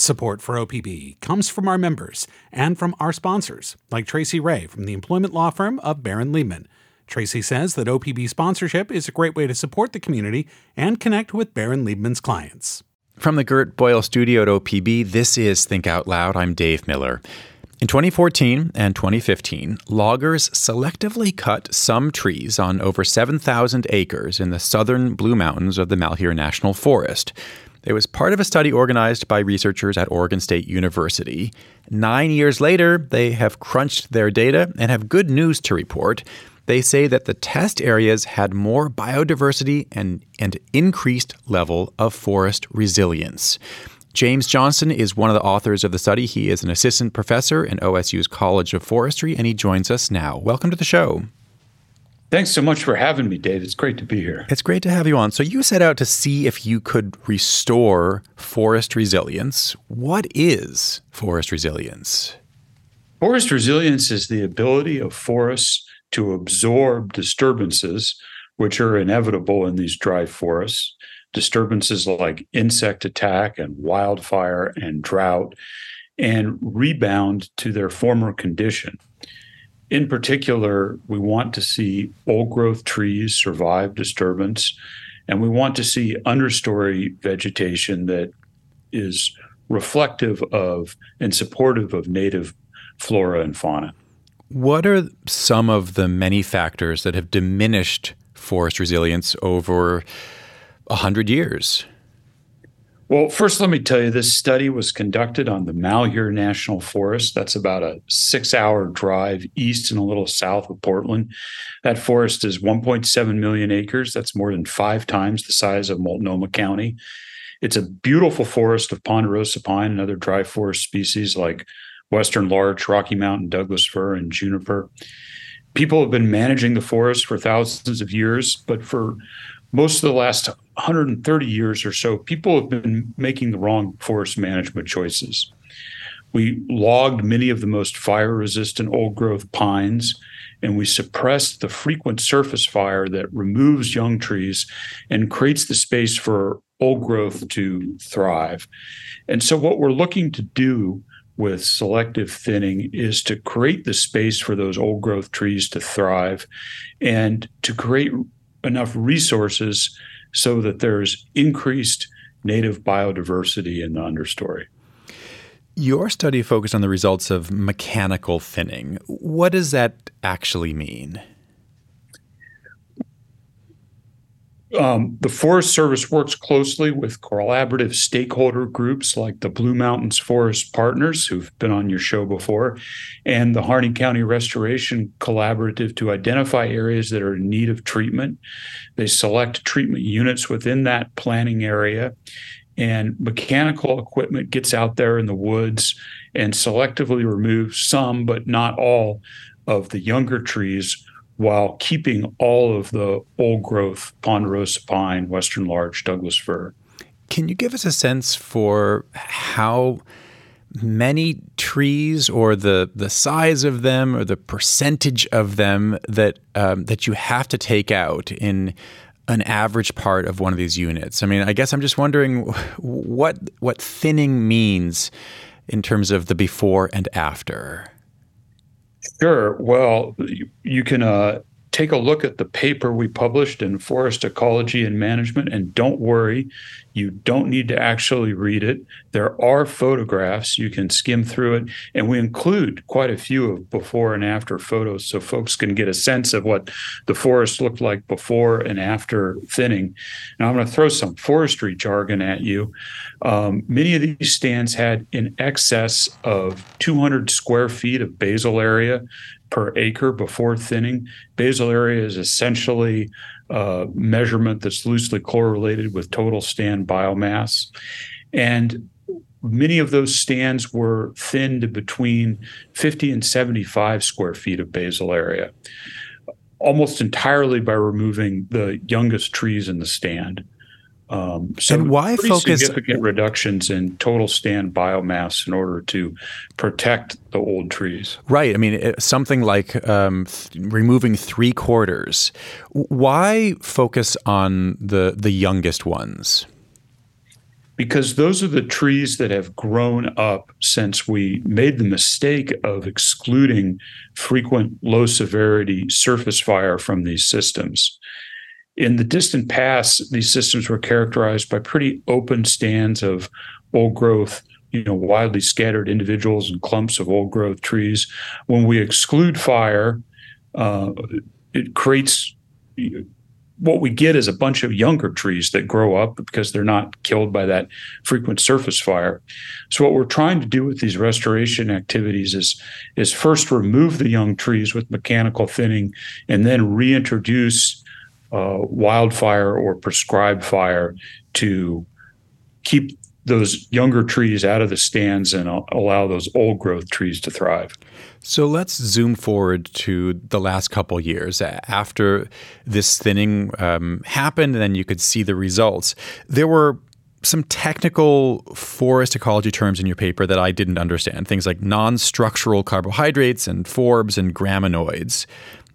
Support for OPB comes from our members and from our sponsors, like Tracy Ray from the employment law firm of Barran Liebman. Tracy says that OPB sponsorship is a great way to support the community and connect with Barran Liebman's clients. From the Gert Boyle studio at OPB, this is Think Out Loud. I'm Dave Miller. In 2014 and 2015, loggers selectively cut some trees on over 7,000 acres in the southern Blue Mountains of the Malheur National Forest. It was part of a study organized by researchers at Oregon State University. Nine years later, they have crunched their data and have good news to report. They say that the test areas had more biodiversity and, and increased level of forest resilience. James Johnston is one of the authors of the study. He is an assistant professor in OSU's College of Forestry, and he joins us now. Welcome to the show. Thanks so much for having me, Dave. It's great to be here. It's great to have you on. So, you set out to see if you could restore forest resilience. What is forest resilience? Forest resilience is the ability of forests to absorb disturbances, which are inevitable in these dry forests. Disturbances like insect attack and wildfire and drought, and rebound to their former condition. In particular, we want to see old growth trees survive disturbance, and we want to see understory vegetation that is reflective of and supportive of native flora and fauna. What are some of the many factors that have diminished forest resilience over 100 years? Well, first, let me tell you this study was conducted on the Malheur National Forest. That's about a six hour drive east and a little south of Portland. That forest is 1.7 million acres. That's more than five times the size of Multnomah County. It's a beautiful forest of ponderosa pine and other dry forest species like western larch, Rocky Mountain Douglas fir, and juniper. People have been managing the forest for thousands of years, but for most of the last 130 years or so, people have been making the wrong forest management choices. We logged many of the most fire resistant old growth pines, and we suppressed the frequent surface fire that removes young trees and creates the space for old growth to thrive. And so, what we're looking to do with selective thinning is to create the space for those old growth trees to thrive and to create enough resources so that there's increased native biodiversity in the understory. Your study focused on the results of mechanical thinning. What does that actually mean? Um, the Forest Service works closely with collaborative stakeholder groups like the Blue Mountains Forest Partners, who've been on your show before, and the Harney County Restoration Collaborative to identify areas that are in need of treatment. They select treatment units within that planning area, and mechanical equipment gets out there in the woods and selectively removes some, but not all, of the younger trees while keeping all of the old growth ponderosa pine, western larch, Douglas fir. Can you give us a sense for how many trees or the the size of them or the percentage of them that um, that you have to take out in an average part of one of these units? I mean, I guess I'm just wondering what what thinning means in terms of the before and after. Sure. Well, you, can uh, take a look at the paper we published in Forest Ecology and Management, and don't worry, you don't need to actually read it. There are photographs. You can skim through it. And we include quite a few of before and after photos so folks can get a sense of what the forest looked like before and after thinning. Now, I'm going to throw some forestry jargon at you. Um, many of these stands had in excess of 200 square feet of basal area per acre before thinning. Basal area is essentially a measurement that's loosely correlated with total stand biomass. And many of those stands were thinned between 50 and 75 square feet of basal area, almost entirely by removing the youngest trees in the stand. Um, so and why focus significant reductions in total stand biomass in order to protect the old trees? Right. I mean, something like um, th- removing three quarters. Why focus on the the youngest ones? Because those are the trees that have grown up since we made the mistake of excluding frequent low severity surface fire from these systems. In the distant past, these systems were characterized by pretty open stands of old growth, you know, widely scattered individuals and clumps of old growth trees. When we exclude fire, uh, it creates what we get is a bunch of younger trees that grow up because they're not killed by that frequent surface fire. So what we're trying to do with these restoration activities is is first remove the young trees with mechanical thinning and then reintroduce uh, wildfire or prescribed fire to keep those younger trees out of the stands and allow those old growth trees to thrive. So let's zoom forward to the last couple years. After this thinning um, happened, and then you could see the results. There were some technical forest ecology terms in your paper that I didn't understand. Things like non structural carbohydrates and forbs and graminoids.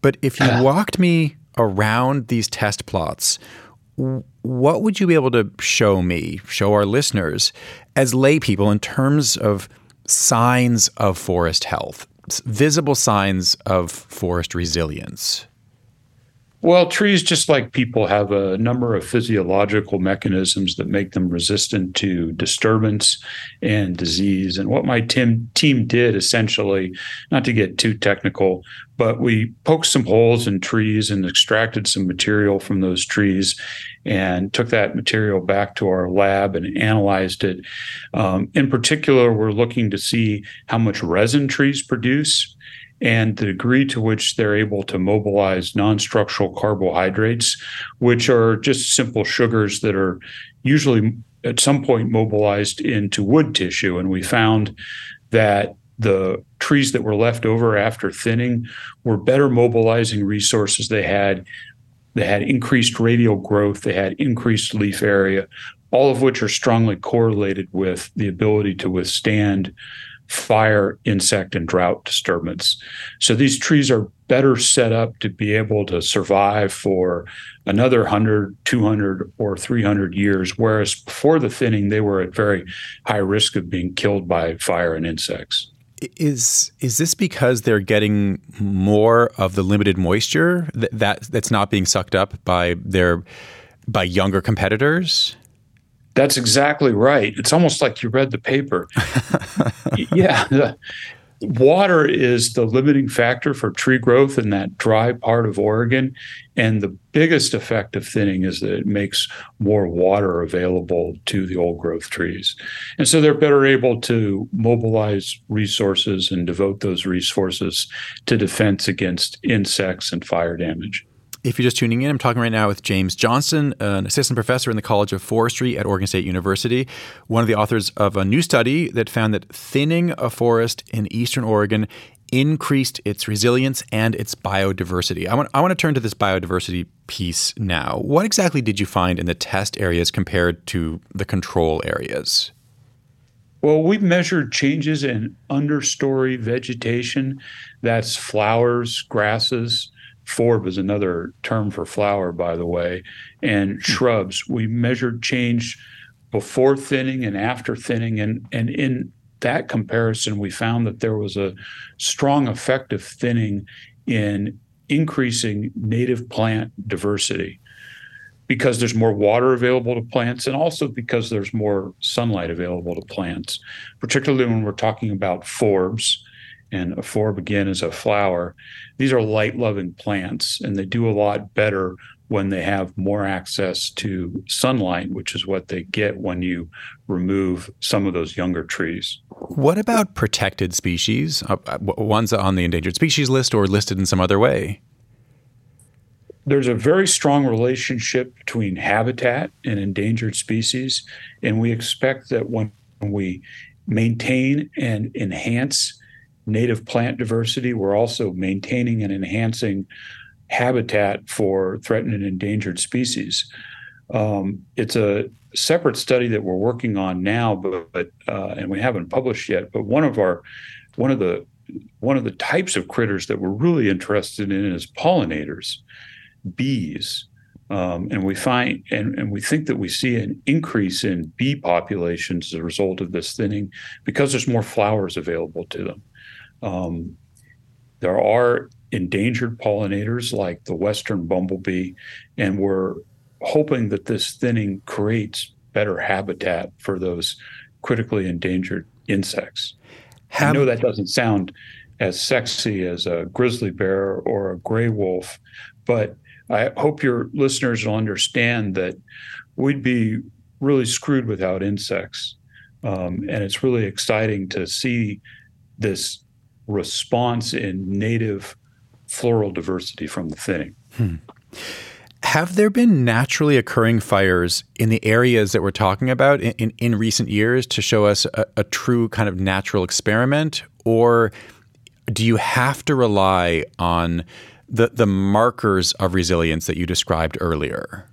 But if you walked me around these test plots, what would you be able to show me, show our listeners, as lay people in terms of signs of forest health? visible signs of forest resilience? Well, trees, just like people, have a number of physiological mechanisms that make them resistant to disturbance and disease. And what my team, team did essentially, not to get too technical, but we poked some holes in trees and extracted some material from those trees and took that material back to our lab and analyzed it. Um, in particular, we're looking to see how much resin trees produce and the degree to which they're able to mobilize non structural carbohydrates, which are just simple sugars that are usually at some point mobilized into wood tissue. And we found that the trees that were left over after thinning were better mobilizing resources. They had they had increased radial growth, they had increased leaf area, all of which are strongly correlated with the ability to withstand fire, insect, and drought disturbance. So these trees are better set up to be able to survive for another 100, 200, or 300 years, whereas before the thinning, they were at very high risk of being killed by fire and insects. Is is this because they're getting more of the limited moisture that, that that's not being sucked up by their by younger competitors? That's exactly right. It's almost like you read the paper. yeah. The, water is the limiting factor for tree growth in that dry part of Oregon. And the biggest effect of thinning is that it makes more water available to the old growth trees. And so they're better able to mobilize resources and devote those resources to defense against insects and fire damage. If you're just tuning in, I'm talking right now with James Johnston, an assistant professor in the College of Forestry at Oregon State University, one of the authors of a new study that found that thinning a forest in eastern Oregon increased its resilience and its biodiversity. I want, I want to turn to this biodiversity piece now. What exactly did you find in the test areas compared to the control areas? Well, we've measured changes in understory vegetation. That's flowers, grasses, Forb is another term for flower, by the way, and hmm. shrubs. We measured change before thinning and after thinning, and and in that comparison, we found that there was a strong effect of thinning in increasing native plant diversity because there's more water available to plants and also because there's more sunlight available to plants, particularly when we're talking about forbs and a forb again is a flower. These are light loving plants and they do a lot better when they have more access to sunlight, which is what they get when you remove some of those younger trees. What about protected species, uh, uh ones on the endangered species list or listed in some other way? There's a very strong relationship between habitat and endangered species, and we expect that when we maintain and enhance native plant diversity. We're also maintaining and enhancing habitat for threatened and endangered species. Um, it's a separate study that we're working on now, but, but uh, and we haven't published yet. But one of our one of the one of the types of critters that we're really interested in is pollinators, bees. Um, and we find and, and we think that we see an increase in bee populations as a result of this thinning because there's more flowers available to them. Um, there are endangered pollinators like the western bumblebee, and we're hoping that this thinning creates better habitat for those critically endangered insects. Have, I know that doesn't sound as sexy as a grizzly bear or a gray wolf, but I hope your listeners will understand that we'd be really screwed without insects. Um, and it's really exciting to see this response in native floral diversity from the thinning. Hmm. Have there been naturally occurring fires in the areas that we're talking about in, in, in recent years to show us a, a, true kind of natural experiment? Or do you have to rely on the, the markers of resilience that you described earlier?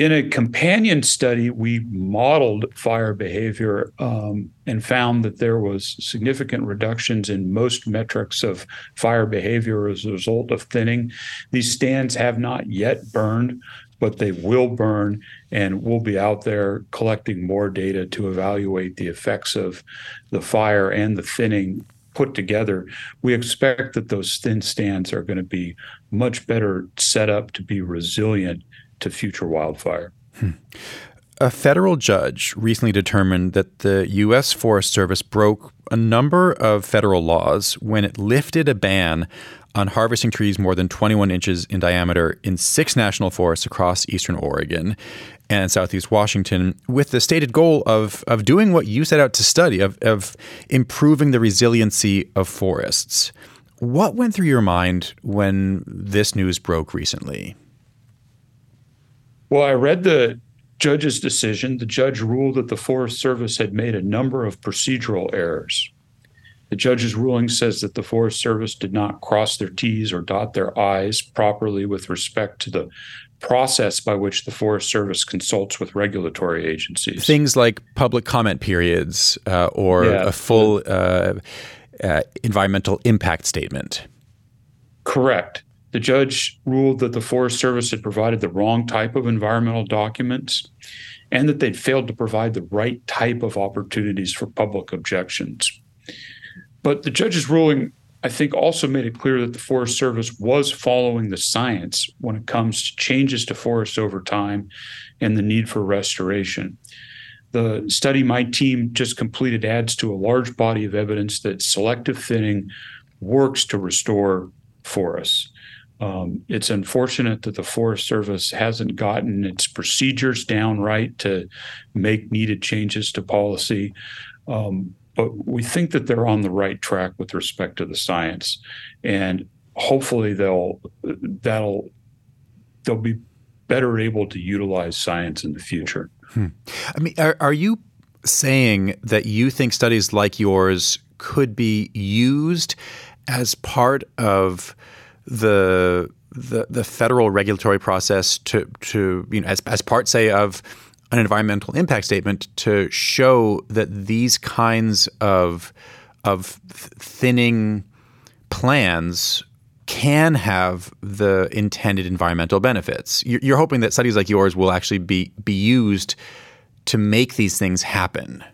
In a companion study, we modeled fire behavior um, and found that there was significant reductions in most metrics of fire behavior as a result of thinning. These stands have not yet burned, but they will burn, and we'll be out there collecting more data to evaluate the effects of the fire and the thinning put together, we expect that those thin stands are going to be much better set up to be resilient to future wildfire. Hmm. A federal judge recently determined that the U.S. Forest Service broke a number of federal laws when it lifted a ban on harvesting trees more than 21 inches in diameter in six national forests across eastern Oregon and southeast Washington, with the stated goal of, of doing what you set out to study, of, of improving the resiliency of forests. What went through your mind when this news broke recently? Well, I read the judge's decision. The judge ruled that the Forest Service had made a number of procedural errors. The judge's ruling says that the Forest Service did not cross their T's or dot their I's properly with respect to the process by which the Forest Service consults with regulatory agencies. Things like public comment periods uh, or yeah. a full uh, uh, environmental impact statement. Correct. The judge ruled that the Forest Service had provided the wrong type of environmental documents and that they'd failed to provide the right type of opportunities for public objections. But the judge's ruling, I think, also made it clear that the Forest Service was following the science when it comes to changes to forests over time and the need for restoration. The study my team just completed adds to a large body of evidence that selective thinning works to restore forests. Um, it's unfortunate that the Forest Service hasn't gotten its procedures down right to make needed changes to policy. Um, but we think that they're on the right track with respect to the science, and hopefully they'll that'll they'll be better able to utilize science in the future. Hmm. I mean, are, are you saying that you think studies like yours could be used as part of the the, the federal regulatory process to to you know as as part say of an environmental impact statement to show that these kinds of of thinning plans can have the intended environmental benefits. You're hoping that studies like yours will actually be be used to make these things happen.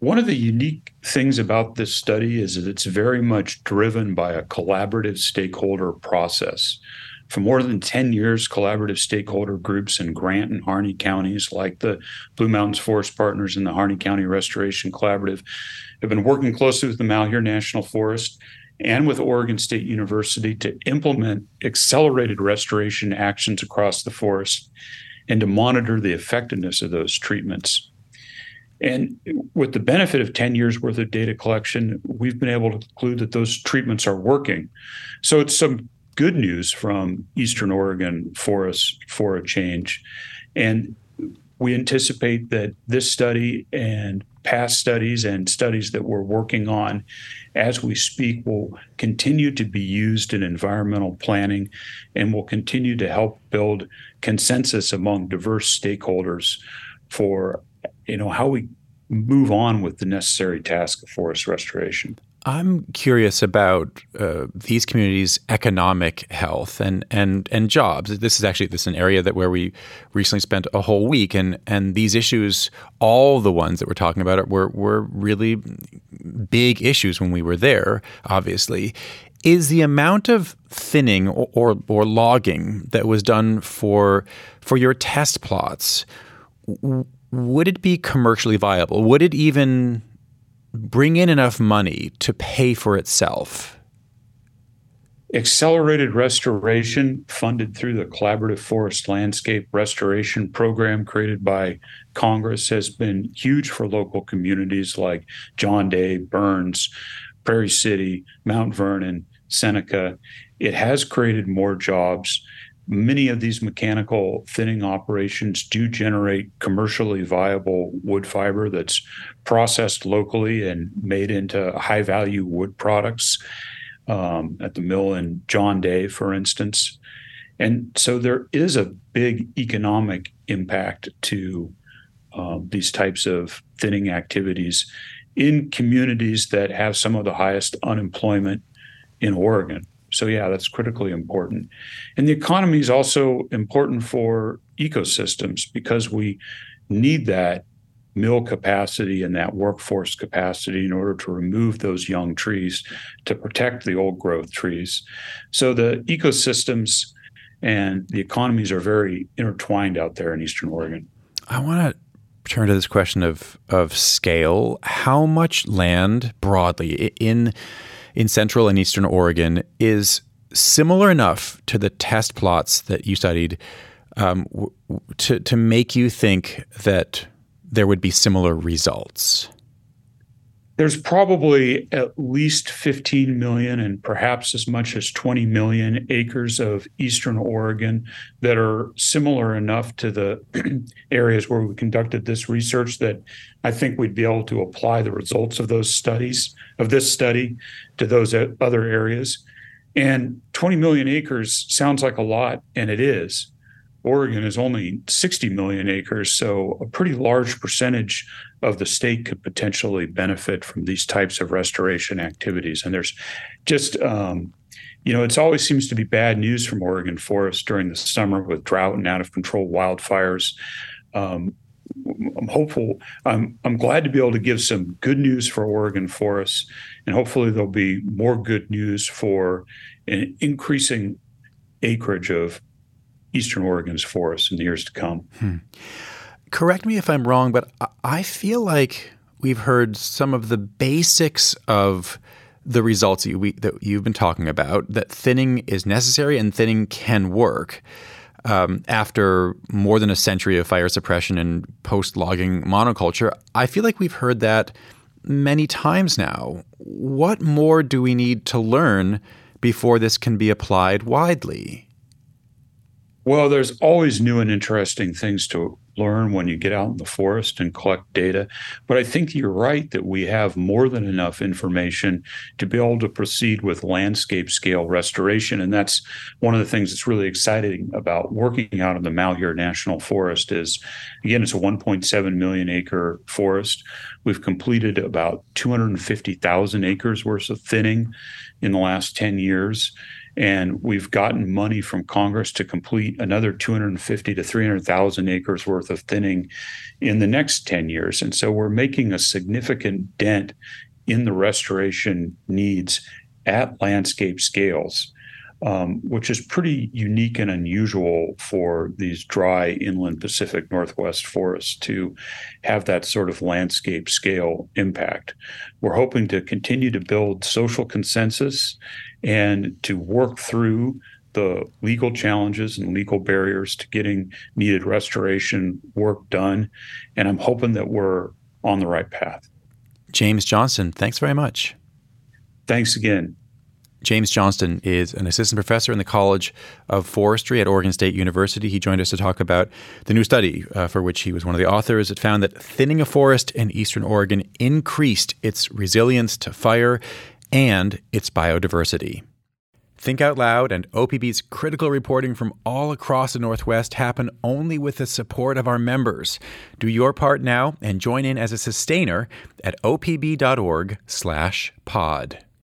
One of the unique things about this study is that it's very much driven by a collaborative stakeholder process. For more than 10 years, collaborative stakeholder groups in Grant and Harney counties, like the Blue Mountains Forest Partners and the Harney County Restoration Collaborative, have been working closely with the Malheur National Forest and with Oregon State University to implement accelerated restoration actions across the forest and to monitor the effectiveness of those treatments. And with the benefit of 10 years worth of data collection, we've been able to conclude that those treatments are working. So it's some good news from Eastern Oregon forests for a change. And we anticipate that this study and past studies and studies that we're working on as we speak will continue to be used in environmental planning and will continue to help build consensus among diverse stakeholders for you know how we move on with the necessary task of forest restoration. I'm curious about uh, these communities' economic health and, and and jobs. This is actually this is an area that where we recently spent a whole week, and and these issues, all the ones that we're talking about, were were really big issues when we were there. Obviously, is the amount of thinning or, or, or logging that was done for for your test plots. Would it be commercially viable? Would it even bring in enough money to pay for itself? Accelerated restoration, funded through the Collaborative Forest Landscape Restoration Program created by Congress, has been huge for local communities like John Day, Burns, Prairie City, Mount Vernon, Seneca. It has created more jobs many of these mechanical thinning operations do generate commercially viable wood fiber that's processed locally and made into high value wood products um, at the mill in John Day, for instance. And so there is a big economic impact to um, these types of thinning activities in communities that have some of the highest unemployment in Oregon. So, yeah, that's critically important. And the economy is also important for ecosystems because we need that mill capacity and that workforce capacity in order to remove those young trees to protect the old growth trees. So, the ecosystems and the economies are very intertwined out there in Eastern Oregon. I want to turn to this question of of scale. How much land broadly in in central and eastern Oregon is similar enough to the test plots that you studied um, to, to make you think that there would be similar results? There's probably at least 15 million and perhaps as much as 20 million acres of eastern Oregon that are similar enough to the areas where we conducted this research that I think we'd be able to apply the results of those studies, of this study, to those other areas. And 20 million acres sounds like a lot, and it is. Oregon is only 60 million acres, so a pretty large percentage of the state could potentially benefit from these types of restoration activities. And there's just, um, you know, it always seems to be bad news from Oregon forests during the summer with drought and out of control wildfires. Um, I'm hopeful. I'm I'm glad to be able to give some good news for Oregon forests, and hopefully there'll be more good news for an increasing acreage of Eastern Oregon's forests in the years to come. Hmm. Correct me if I'm wrong, but I feel like we've heard some of the basics of the results that, we, that you've been talking about. That thinning is necessary and thinning can work. Um, after more than a century of fire suppression and post logging monoculture, I feel like we've heard that many times now. What more do we need to learn before this can be applied widely? Well, there's always new and interesting things to learn when you get out in the forest and collect data. But I think you're right that we have more than enough information to be able to proceed with landscape scale restoration. And that's one of the things that's really exciting about working out in the Malheur National Forest is again, it's a 1.7 million acre forest. We've completed about 250,000 acres worth of thinning in the last 10 years and we've gotten money from Congress to complete another 250 to 300,000 acres worth of thinning in the next 10 years. And so we're making a significant dent in the restoration needs at landscape scales. Um, which is pretty unique and unusual for these dry inland Pacific Northwest forests to have that sort of landscape scale impact. We're hoping to continue to build social consensus and to work through the legal challenges and legal barriers to getting needed restoration work done. And I'm hoping that we're on the right path. James Johnston, thanks very much. Thanks again. James Johnston is an assistant professor in the College of Forestry at Oregon State University. He joined us to talk about the new study uh, for which he was one of the authors. It found that thinning a forest in eastern Oregon increased its resilience to fire and its biodiversity. Think Out Loud and OPB's critical reporting from all across the Northwest happen only with the support of our members. Do your part now and join in as a sustainer at opb.org/pod.